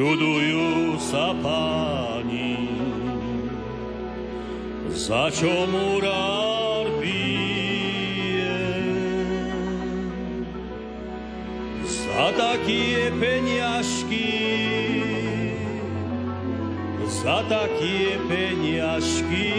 čudujú sa páni, za čo murár pije. Za také peniažky, za také peniažky,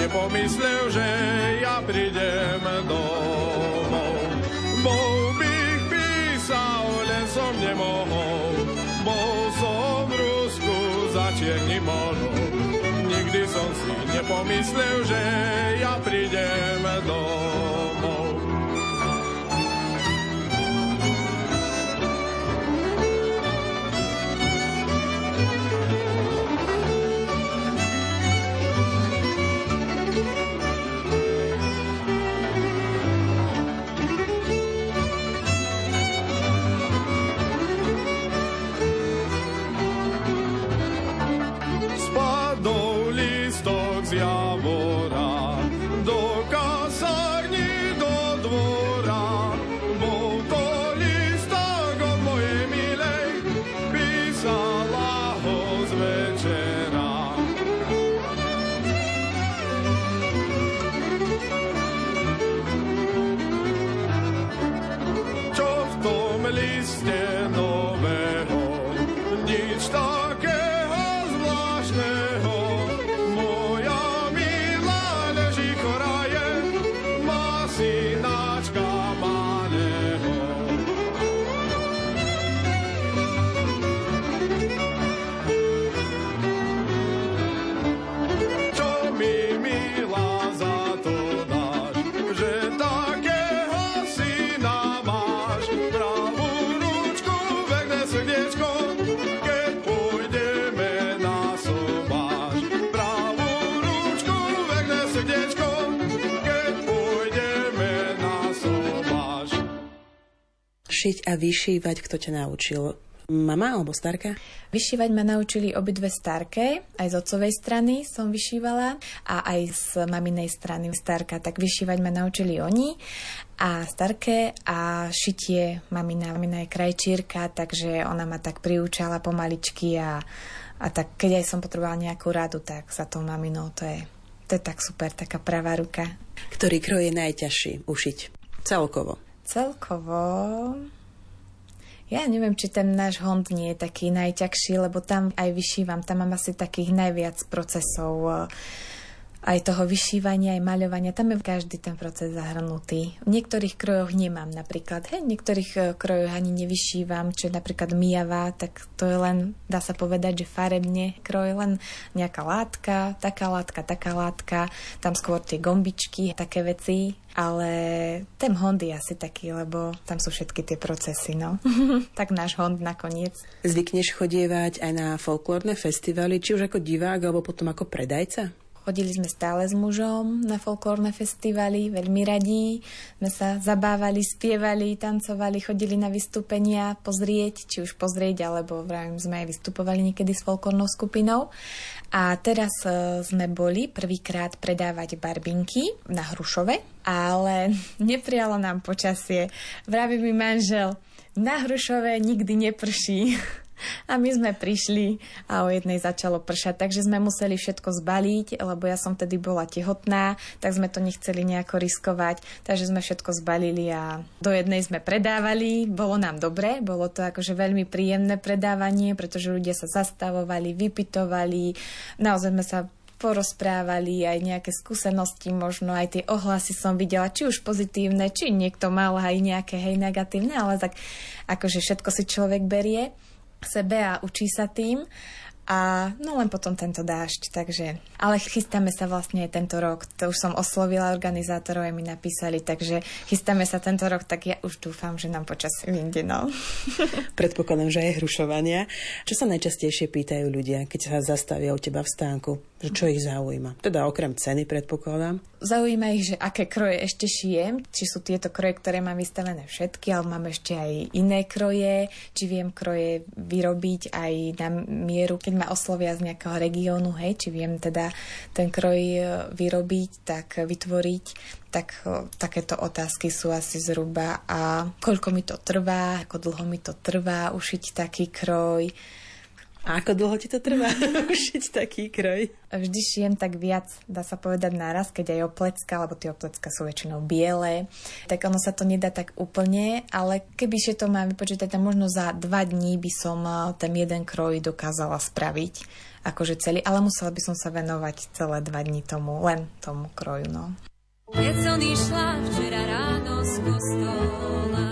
nepomyslel, že ja prídem domov. Bol bych písal, len som nemohol, bol som v Rusku za Čierny morou. Nikdy som si nepomyslel, že ja prídem a vyšívať kto ťa naučil? Mama alebo starka? Vyšívať ma naučili obidve starke, aj z otcovej strany som vyšívala a aj z maminej strany starka, tak vyšívať ma naučili oni a starke a šitie mamina. Mamina je krajčírka, takže ona ma tak priúčala pomaličky a, a tak keď aj som potrebovala nejakú radu, tak za tou maminou to je, to je tak super, taká pravá ruka. Ktorý kroj je najťažší ušiť? Celkovo. Celkovo ja neviem, či ten náš hond nie je taký najťažší, lebo tam aj vyšívam, tam mám asi takých najviac procesov eh, aj toho vyšívania, aj maľovania, tam je každý ten proces zahrnutý. V niektorých krojoch nemám napríklad, hej, niektorých eh, krojoch ani nevyšívam, čo je napríklad mijavá, tak to je len, dá sa povedať, že farebne kroj, len nejaká látka, taká látka, taká látka, tam skôr tie gombičky, také veci, ale ten Hond je asi taký, lebo tam sú všetky tie procesy, no. <laughs> tak náš Hond nakoniec. Zvykneš chodievať aj na folklórne festivaly, či už ako divák, alebo potom ako predajca? Chodili sme stále s mužom na folklórne festivaly, veľmi radí. Sme sa zabávali, spievali, tancovali, chodili na vystúpenia pozrieť, či už pozrieť, alebo vravím, sme aj vystupovali niekedy s folklórnou skupinou. A teraz e, sme boli prvýkrát predávať barbinky na Hrušove, ale <laughs> neprijalo nám počasie. Vraví mi manžel, na Hrušove nikdy neprší. <laughs> A my sme prišli a o jednej začalo pršať, takže sme museli všetko zbaliť, lebo ja som tedy bola tehotná, tak sme to nechceli nejako riskovať, takže sme všetko zbalili a do jednej sme predávali, bolo nám dobre, bolo to akože veľmi príjemné predávanie, pretože ľudia sa zastavovali, vypitovali, naozaj sme sa porozprávali aj nejaké skúsenosti, možno aj tie ohlasy som videla, či už pozitívne, či niekto mal aj nejaké hej negatívne, ale tak akože všetko si človek berie sebe a učí sa tým. A no len potom tento dážď, takže... Ale chystáme sa vlastne tento rok, to už som oslovila organizátorov, aj mi napísali, takže chystáme sa tento rok, tak ja už dúfam, že nám počas vyjde, no. <laughs> Predpokladám, že aj hrušovania. Čo sa najčastejšie pýtajú ľudia, keď sa zastavia u teba v stánku? Že čo ich zaujíma? Teda okrem ceny, predpokladám. Zaujíma ich, že aké kroje ešte šijem, či sú tieto kroje, ktoré mám vystavené všetky, alebo mám ešte aj iné kroje, či viem kroje vyrobiť aj na mieru, keď ma oslovia z nejakého regiónu, hej, či viem teda ten kroj e, vyrobiť, tak vytvoriť, tak e, takéto otázky sú asi zhruba. A koľko mi to trvá, ako dlho mi to trvá ušiť taký kroj, a ako dlho ti to trvá <laughs> ušiť taký kroj? Vždy šijem tak viac, dá sa povedať naraz, keď aj oplecka, lebo tie oplecka sú väčšinou biele, tak ono sa to nedá tak úplne, ale keby to mám vypočítať, tak možno za dva dní by som eh, ten jeden kroj dokázala spraviť, akože celý, ale musela by som sa venovať celé dva dní tomu, len tomu kroju, no. Keď som išla včera ráno z kostola,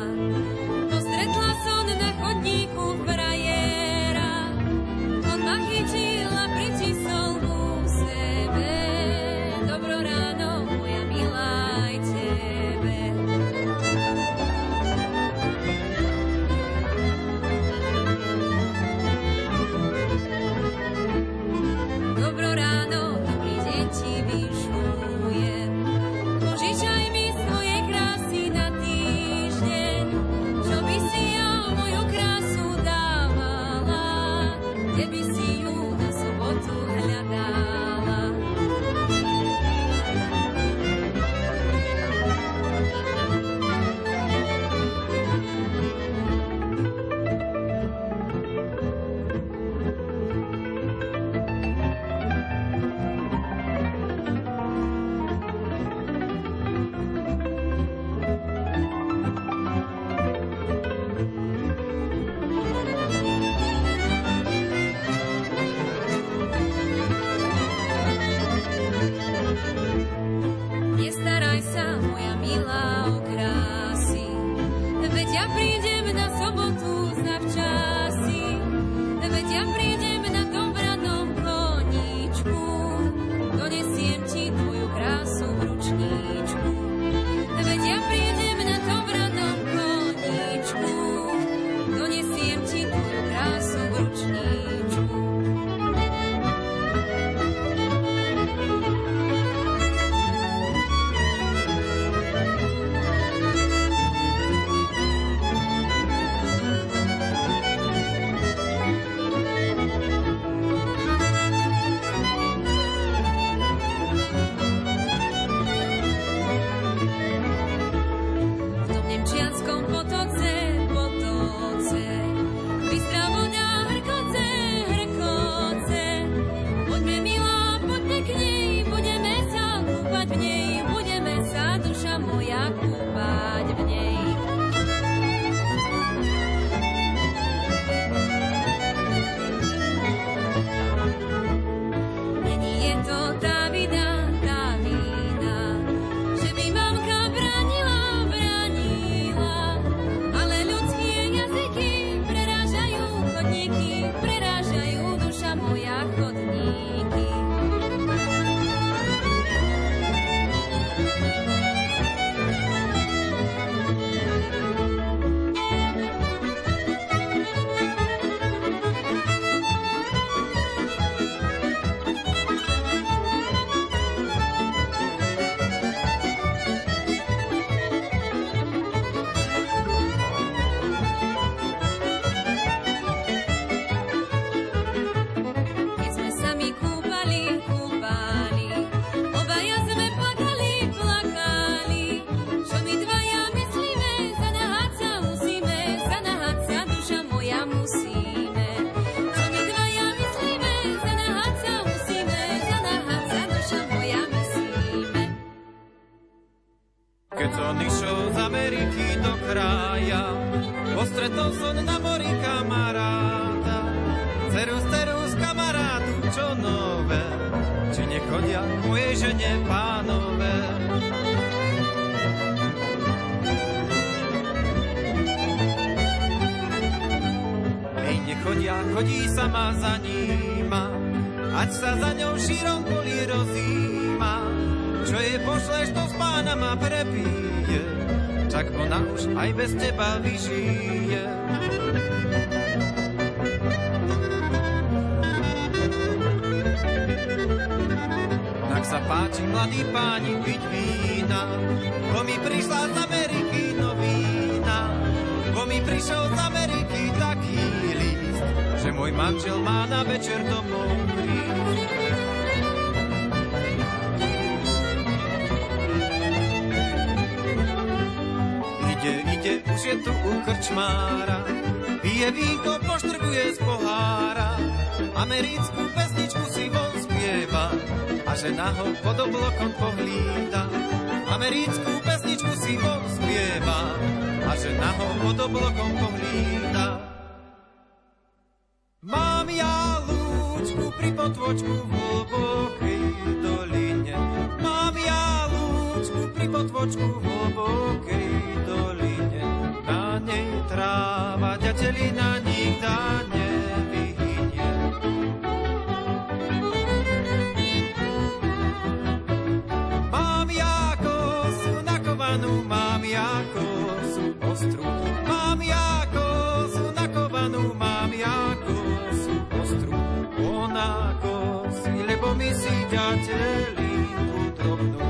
už aj už je tu u krčmára, pije vínko, poštrkuje z pohára, americkú pesničku si von spieva, a žena ho pod oblokom pohlída. Americkú pesničku si von spieva, a žena ho pod oblokom pohlída. Mám ja lúčku pri potvočku v si ďatelinku drobnú.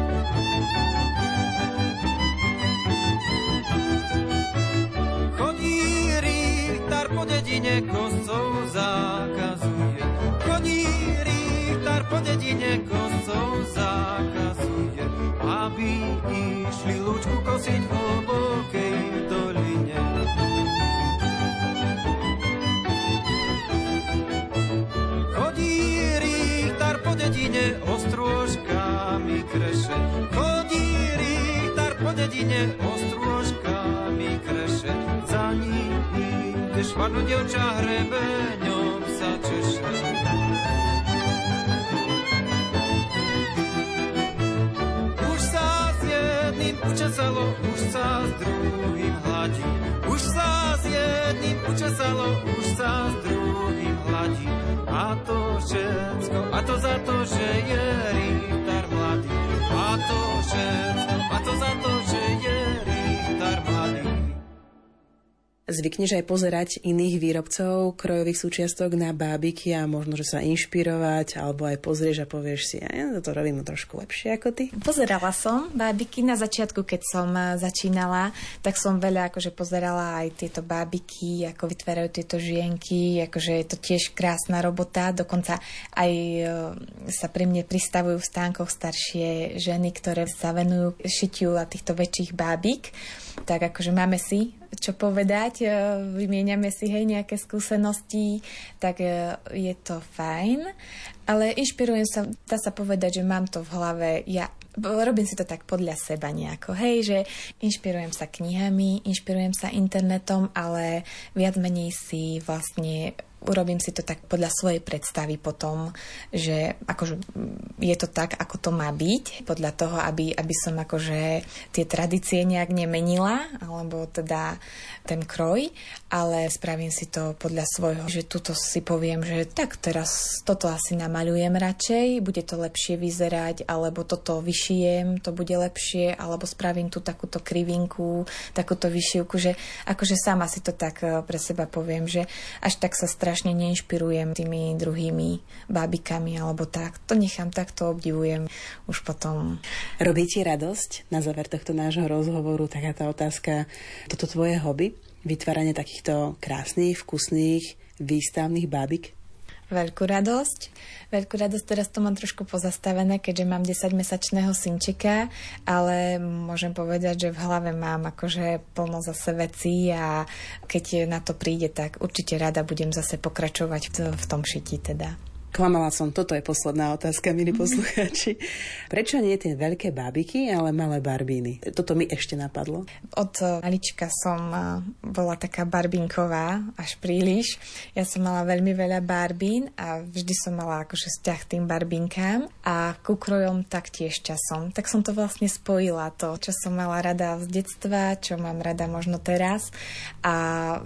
Chodí Richtar po dedine koscov zakazuje. Chodí Richtar po dedine koscov zakazuje. Aby išli lúčku kosiť v ostrôžkami kreše. Chodí Richtar po dedine ostrôžkami kreše. Za ním švarno dievča hrebeňom sa češe. Už sa s jedným učesalo, už sa s druhým hladí. Už sa s jedným učesalo, už sa s druhým hladí. A to všetko, a to za to, že je Richtar mladý. A to všetko, a to za to, že Zvykneš aj pozerať iných výrobcov krojových súčiastok na bábiky a možno, že sa inšpirovať, alebo aj pozrieš a povieš si, ja to robím trošku lepšie ako ty. Pozerala som bábiky na začiatku, keď som eh, začínala, tak som veľa akože pozerala aj tieto bábiky, ako vytvárajú tieto žienky, akože je to tiež krásna robota, dokonca aj eh, sa pri mne pristavujú v stánkoch staršie ženy, ktoré sa venujú šitiu a týchto väčších bábik, tak akože máme si čo povedať, e, vymieňame si hej nejaké skúsenosti, tak e, je to fajn, ale inšpirujem sa, dá sa povedať, že mám to v hlave, ja robím si to tak podľa seba nejako, hej, že inšpirujem sa knihami, inšpirujem sa internetom, ale viac menej si vlastne urobím si to tak podľa svojej predstavy potom, že akože je to tak, ako to má byť, podľa toho, aby, aby som akože tie tradície nejak nemenila, alebo teda ten kroj, ale spravím si to podľa svojho, že tuto si poviem, že tak teraz toto asi namaľujem radšej, bude to lepšie vyzerať, alebo toto vyšijem, to bude lepšie, alebo spravím tu takúto krivinku, takúto vyšivku, že akože sama si to tak eh, pre seba poviem, že až tak sa strašne neinšpirujem tými druhými bábikami alebo tak. To nechám tak, to obdivujem už potom. Robí ti radosť na záver tohto nášho rozhovoru taká tá otázka, toto tvoje hobby, vytváranie takýchto krásnych, vkusných, výstavných bábik? Veľkú radosť. Veľkú radosť, teraz to mám trošku pozastavené, keďže mám 10-mesačného synčeka, ale môžem povedať, že v hlave mám akože plno zase veci a keď na to príde, tak určite rada budem zase pokračovať v, tom šiti teda. Klamala som, toto je posledná otázka, milí poslucháči. Prečo nie tie veľké bábiky, ale malé barbíny? Toto mi ešte napadlo. Od malička som eh, bola taká barbinková, až príliš. Ja som mala veľmi veľa barbín a vždy som mala akože vzťah k tým barbinkám a ku krojom taktiež časom. Tak som to vlastne spojila, to, čo som mala rada z detstva, čo mám rada možno teraz a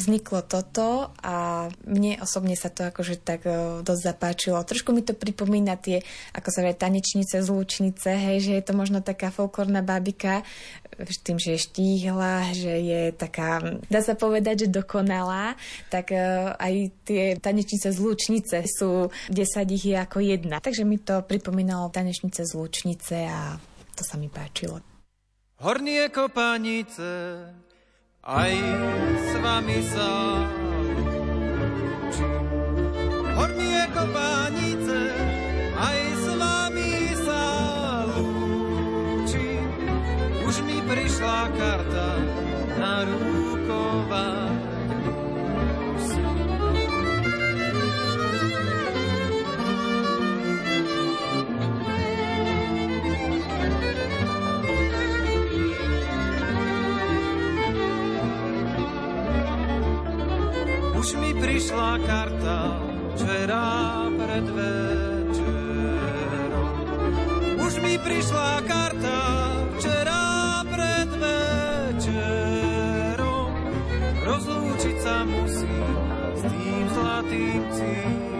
vzniklo toto a mne osobne sa to akože tak uh, dosť zapáčilo. Trošku mi to pripomína tie, ako sa vie, tanečnice, zlúčnice, hej, že je to možno taká folklórna bábika, tým, že je štíhla, že je taká, dá sa povedať, že dokonalá, tak uh, aj tie tanečnice, zlúčnice sú, 10 ich je ako jedna. Takže mi to pripomínalo tanečnice, zlúčnice a to sa mi páčilo. Hornie kopanice aj s vami sa lúčim. Hornie kopánice, aj s vami sa lúčim. Už mi prišla karta na ruková. Už mi prišla karta včera pred večerom. Už mi prišla karta včera pred večerom. Rozlúčiť sa musím s tým zlatým civilom.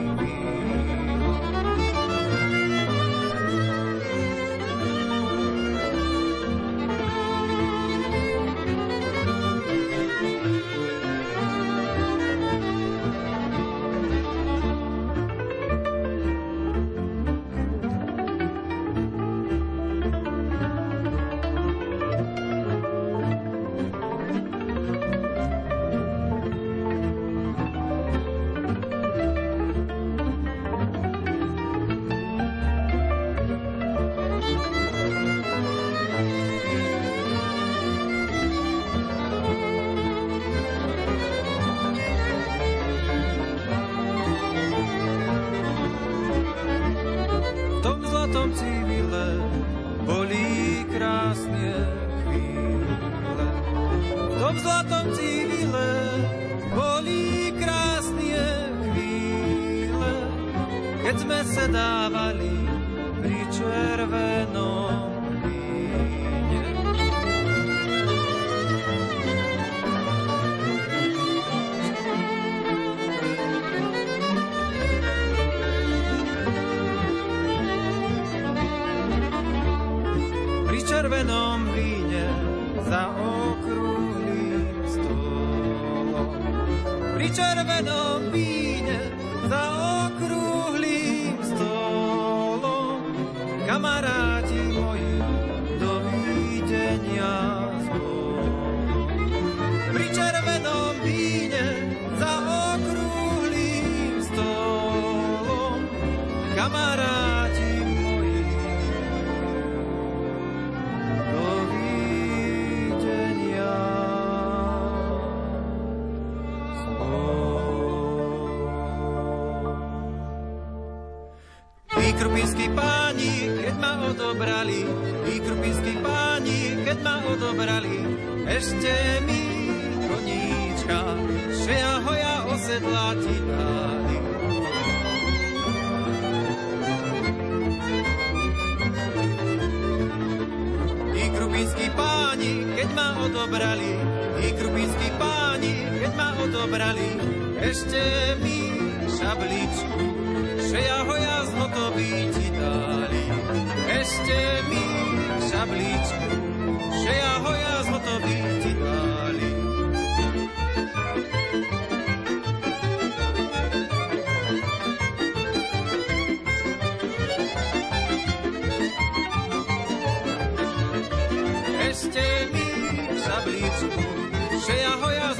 Itu 呀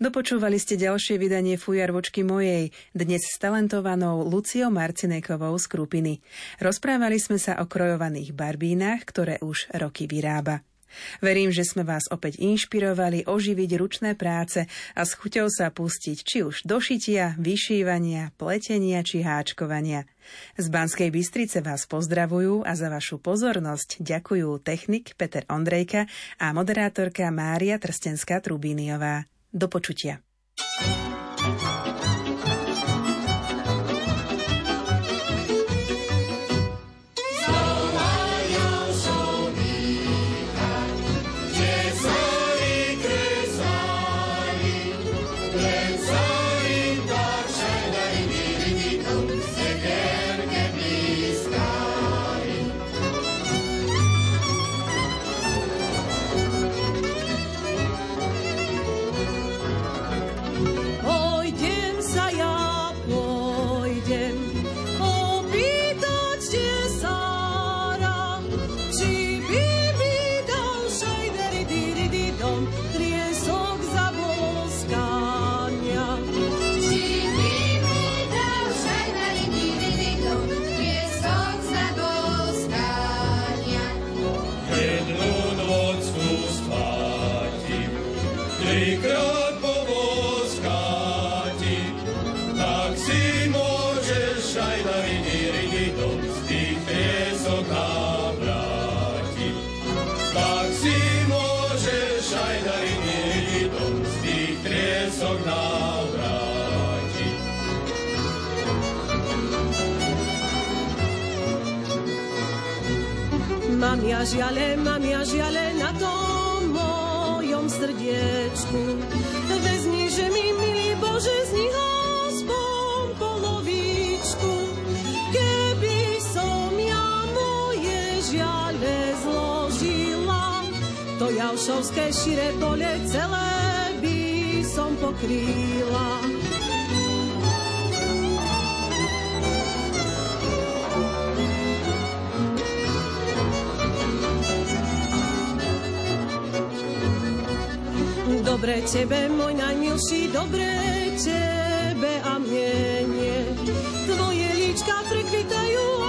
Dopočúvali ste ďalšie vydanie Fujarvočky mojej, dnes s talentovanou Luciou Marcinekovou z Krupiny. Rozprávali sme sa o krojovaných barbínach, ktoré už roky vyrába. Verím, že sme vás opäť inšpirovali oživiť ručné práce a s chuťou sa pustiť či už do šitia, vyšívania, pletenia či háčkovania. Z Banskej Bystrice vás pozdravujú a za vašu pozornosť ďakujú technik Peter Ondrejka a moderátorka Mária Trstenská-Trubíniová. Do počutia. Ja žiale, mám ja žiale na tom mojom srdiečku. Vezmi, že mi, milý Bože, z nich aspoň polovičku. Keby som ja moje žiale zložila, to jalšovské šire pole celé by som pokrýla. Dobre tebe, môj najmilší, dobre tebe a mne nie. Tvoje líčka prekvitajú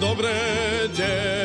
milá, dobre